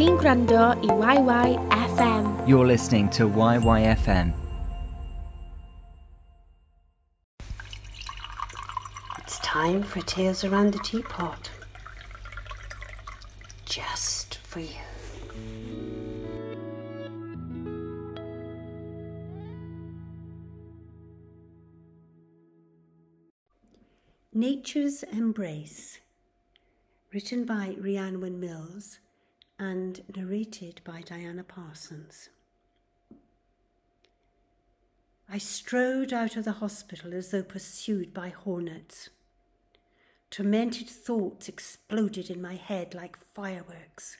chi'n gwrando i YYFM. You're listening to YYFM. It's time for Tales Around the Teapot. Just for you. Nature's Embrace, written by Rhiannon Mills and narrated by Diana Parsons. I strode out of the hospital as though pursued by hornets. Tormented thoughts exploded in my head like fireworks.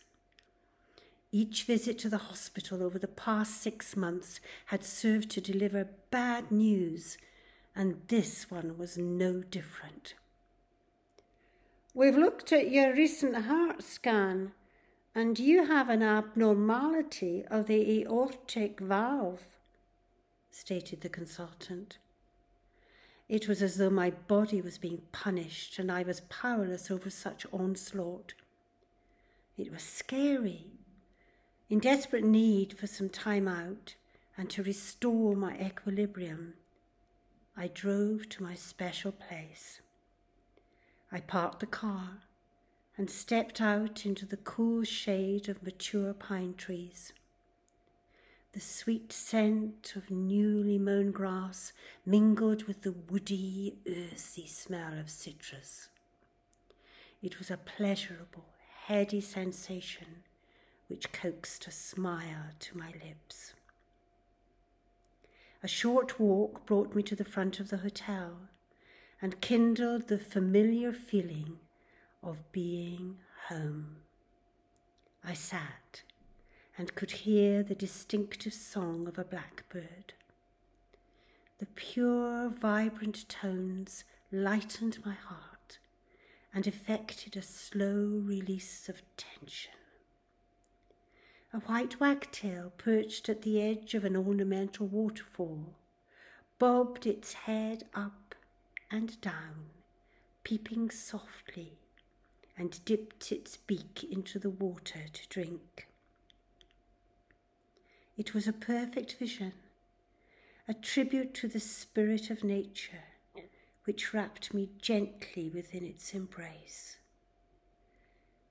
Each visit to the hospital over the past six months had served to deliver bad news and this one was no different. We've looked at your recent heart scan, and you have an abnormality of the aortic valve, stated the consultant. It was as though my body was being punished and I was powerless over such onslaught. It was scary. In desperate need for some time out and to restore my equilibrium, I drove to my special place. I parked the car and stepped out into the cool shade of mature pine trees. The sweet scent of newly mown grass mingled with the woody, earthy smell of citrus. It was a pleasurable, heady sensation which coaxed a smile to my lips. A short walk brought me to the front of the hotel and kindled the familiar feeling of being home. I sat and could hear the distinctive song of a blackbird. The pure, vibrant tones lightened my heart and effected a slow release of tension. A white wagtail perched at the edge of an ornamental waterfall bobbed its head up and down, peeping softly, and dipped its beak into the water to drink. It was a perfect vision, a tribute to the spirit of nature, which wrapped me gently within its embrace.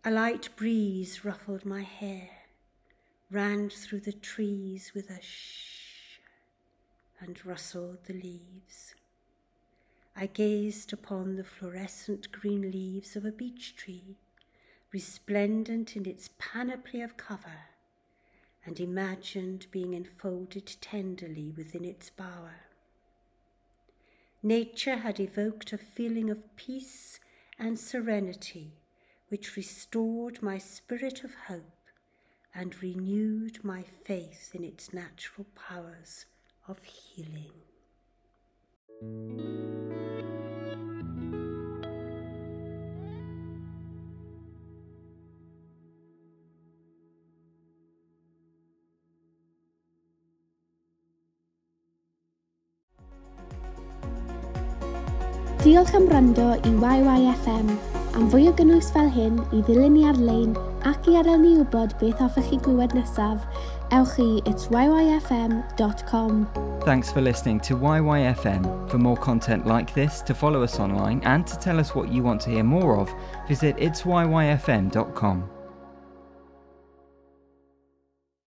A light breeze ruffled my hair ran through the trees with a shh and rustled the leaves. I gazed upon the fluorescent green leaves of a beech tree, resplendent in its panoply of cover, and imagined being enfolded tenderly within its bower. Nature had evoked a feeling of peace and serenity which restored my spirit of hope and renewed my faith in its natural powers of healing. Diolch am wrando i YYFM. Am fwy o gynnwys fel hyn i ddilyn ni ar-lein ac i adael ni wybod beth hoffech chi glywed nesaf, ewch i itsyyfm.com. Thanks for listening to YYFM. For more content like this, to follow us online and to tell us what you want to hear more of, visit itsyyfm.com.